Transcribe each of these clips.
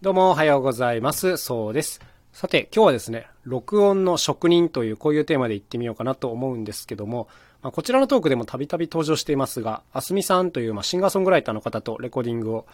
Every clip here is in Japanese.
どうもおはようございます。そうです。さて、今日はですね、録音の職人というこういうテーマで言ってみようかなと思うんですけども、まあ、こちらのトークでもたびたび登場していますが、あすみさんという、まあ、シンガーソングライターの方とレコーディングを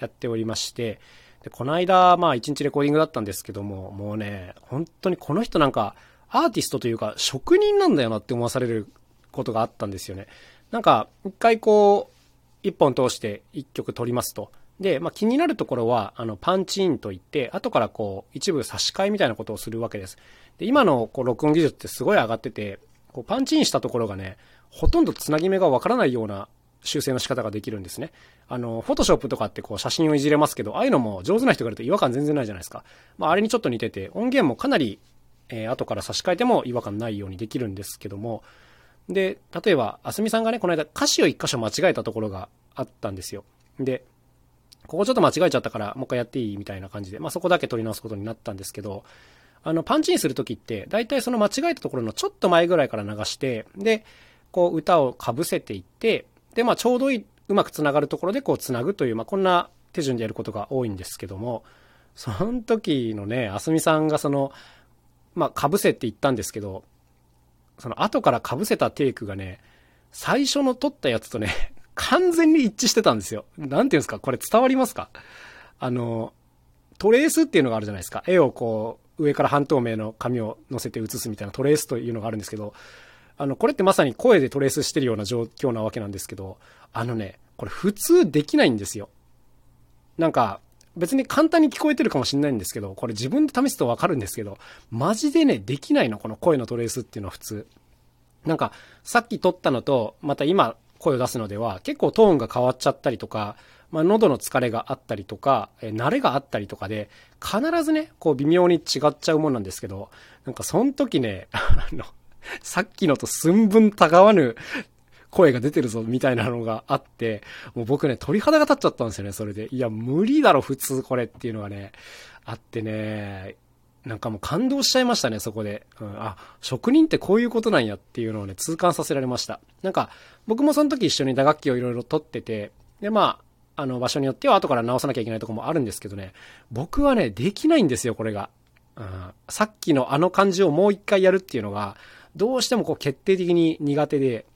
やっておりまして、でこの間、まあ一日レコーディングだったんですけども、もうね、本当にこの人なんか、アーティストというか、職人なんだよなって思わされることがあったんですよね。なんか、一回こう、一本通して一曲撮りますと。で、まあ、気になるところは、あの、パンチインといって、後からこう、一部差し替えみたいなことをするわけです。で、今のこう、録音技術ってすごい上がってて、こう、パンチインしたところがね、ほとんどつなぎ目がわからないような修正の仕方ができるんですね。あの、フォトショップとかってこう、写真をいじれますけど、ああいうのも上手な人がいると違和感全然ないじゃないですか。まあ、あれにちょっと似てて、音源もかなり、えー、後から差し替えても違和感ないようにできるんですけども、で、例えば、あすみさんがね、この間歌詞を一箇所間違えたところがあったんですよ。で、ここちょっと間違えちゃったから、もう一回やっていいみたいな感じで、まあそこだけ取り直すことになったんですけど、あの、パンチインするときって、大体その間違えたところのちょっと前ぐらいから流して、で、こう歌をかぶせていって、で、まあちょうどいい、うまくつながるところでこうつなぐという、まあこんな手順でやることが多いんですけども、その時のね、あすみさんがその、まあかぶせって言ったんですけど、その後から被せたテイクがね、最初の撮ったやつとね、完全に一致してたんですよ。なんていうんですか？これ伝わりますか？あの、トレースっていうのがあるじゃないですか。絵をこう、上から半透明の紙を乗せて写すみたいなトレースというのがあるんですけど、あの、これってまさに声でトレースしてるような状況なわけなんですけど、あのね、これ普通できないんですよ。なんか、別に簡単に聞こえてるかもしれないんですけど、これ自分で試すとわかるんですけど、マジでね、できないの、この声のトレースっていうのは普通。なんか、さっき撮ったのと、また今声を出すのでは、結構トーンが変わっちゃったりとか、まあ、喉の疲れがあったりとか、え慣れがあったりとかで、必ずね、こう微妙に違っちゃうもんなんですけど、なんかその時ね、あの、さっきのと寸分たがわぬ声が出てるぞみたいなのがあって、もう僕ね、鳥肌が立っちゃったんですよね、それで。いや、無理だろ、普通これっていうのがね、あってね、なんかもう感動しちゃいましたね、そこで。うん、あ、職人ってこういうことなんやっていうのをね、痛感させられました。なんか、僕もその時一緒に打楽器をいろいろ取ってて、で、まあ、あの、場所によっては後から直さなきゃいけないとこもあるんですけどね、僕はね、できないんですよ、これが。うん、さっきのあの感じをもう一回やるっていうのが、どうしてもこう決定的に苦手で、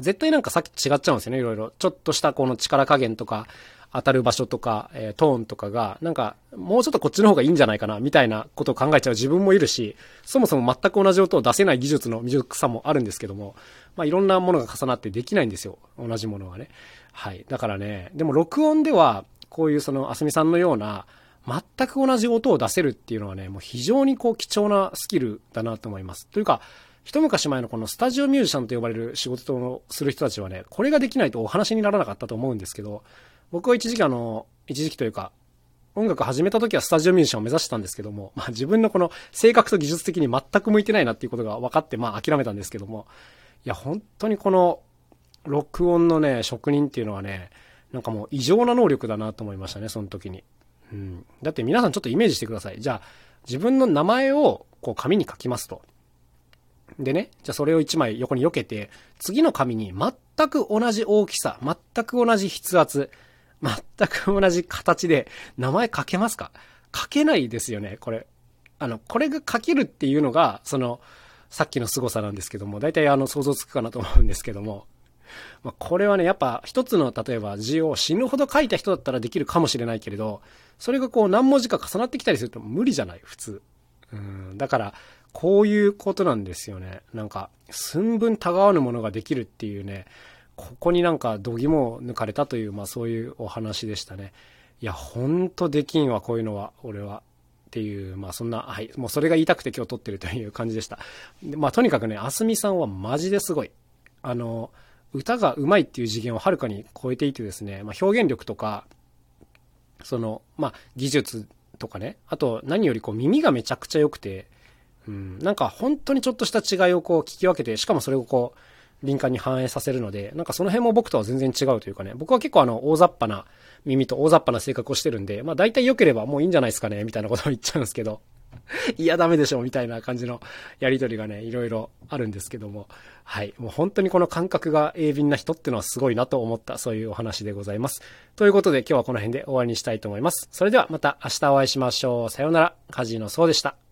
絶対なんかさっきと違っちゃうんですよね、いろいろ。ちょっとしたこの力加減とか、当たる場所とか、えートーンとかが、なんか、もうちょっとこっちの方がいいんじゃないかな、みたいなことを考えちゃう自分もいるし、そもそも全く同じ音を出せない技術の未熟さもあるんですけども、まあいろんなものが重なってできないんですよ、同じものはね。はい。だからね、でも録音では、こういうその、あすみさんのような、全く同じ音を出せるっていうのはね、もう非常にこう貴重なスキルだなと思います。というか、一昔前のこのスタジオミュージシャンと呼ばれる仕事をする人たちはね、これができないとお話にならなかったと思うんですけど、僕は一時期あの、一時期というか、音楽始めた時はスタジオミュージシャンを目指したんですけども、まあ自分のこの性格と技術的に全く向いてないなっていうことが分かって、まあ諦めたんですけども、いや本当にこの録音のね、職人っていうのはね、なんかもう異常な能力だなと思いましたね、その時に。うん。だって皆さんちょっとイメージしてください。じゃあ、自分の名前をこう紙に書きますと。でね、じゃあそれを1枚横に避けて、次の紙に全く同じ大きさ、全く同じ筆圧、全く同じ形で名前書けますか？書けないですよね、これ。あの、これが書けるっていうのが、その、さっきの凄さなんですけども、大体あの想像つくかなと思うんですけども、まあ、これはね、やっぱ一つの例えば字を死ぬほど書いた人だったらできるかもしれないけれど、それがこう何文字か重なってきたりすると無理じゃない、普通。うん、だから、こういうことなんですよね。なんか、寸分たがわぬものができるっていうね、ここになんか度肝を抜かれたという、まあそういうお話でしたね。いや、ほんとできんわ、こういうのは、俺は。っていう、まあそんな、はい、もうそれが言いたくて今日撮ってるという感じでした。まあとにかくね、あすみさんはマジですごい。あの、歌が上手いっていう次元をはるかに超えていてですね、まあ表現力とか、その、まあ技術とかね、あと何よりこう耳がめちゃくちゃ良くて、うん、なんか本当にちょっとした違いをこう聞き分けて、しかもそれをこう、敏感に反映させるので、なんかその辺も僕とは全然違うというかね、僕は結構あの、大雑把な耳と大雑把な性格をしてるんで、まあ大体良ければもういいんじゃないですかね、みたいなことを言っちゃうんですけど、いや、ダメでしょ、みたいな感じの やりとりがね、いろいろあるんですけども。はい。もう本当にこの感覚が鋭敏な人ってのはすごいなと思った、そういうお話でございます。ということで今日はこの辺で終わりにしたいと思います。それではまた明日お会いしましょう。さようなら。カジノそうでした。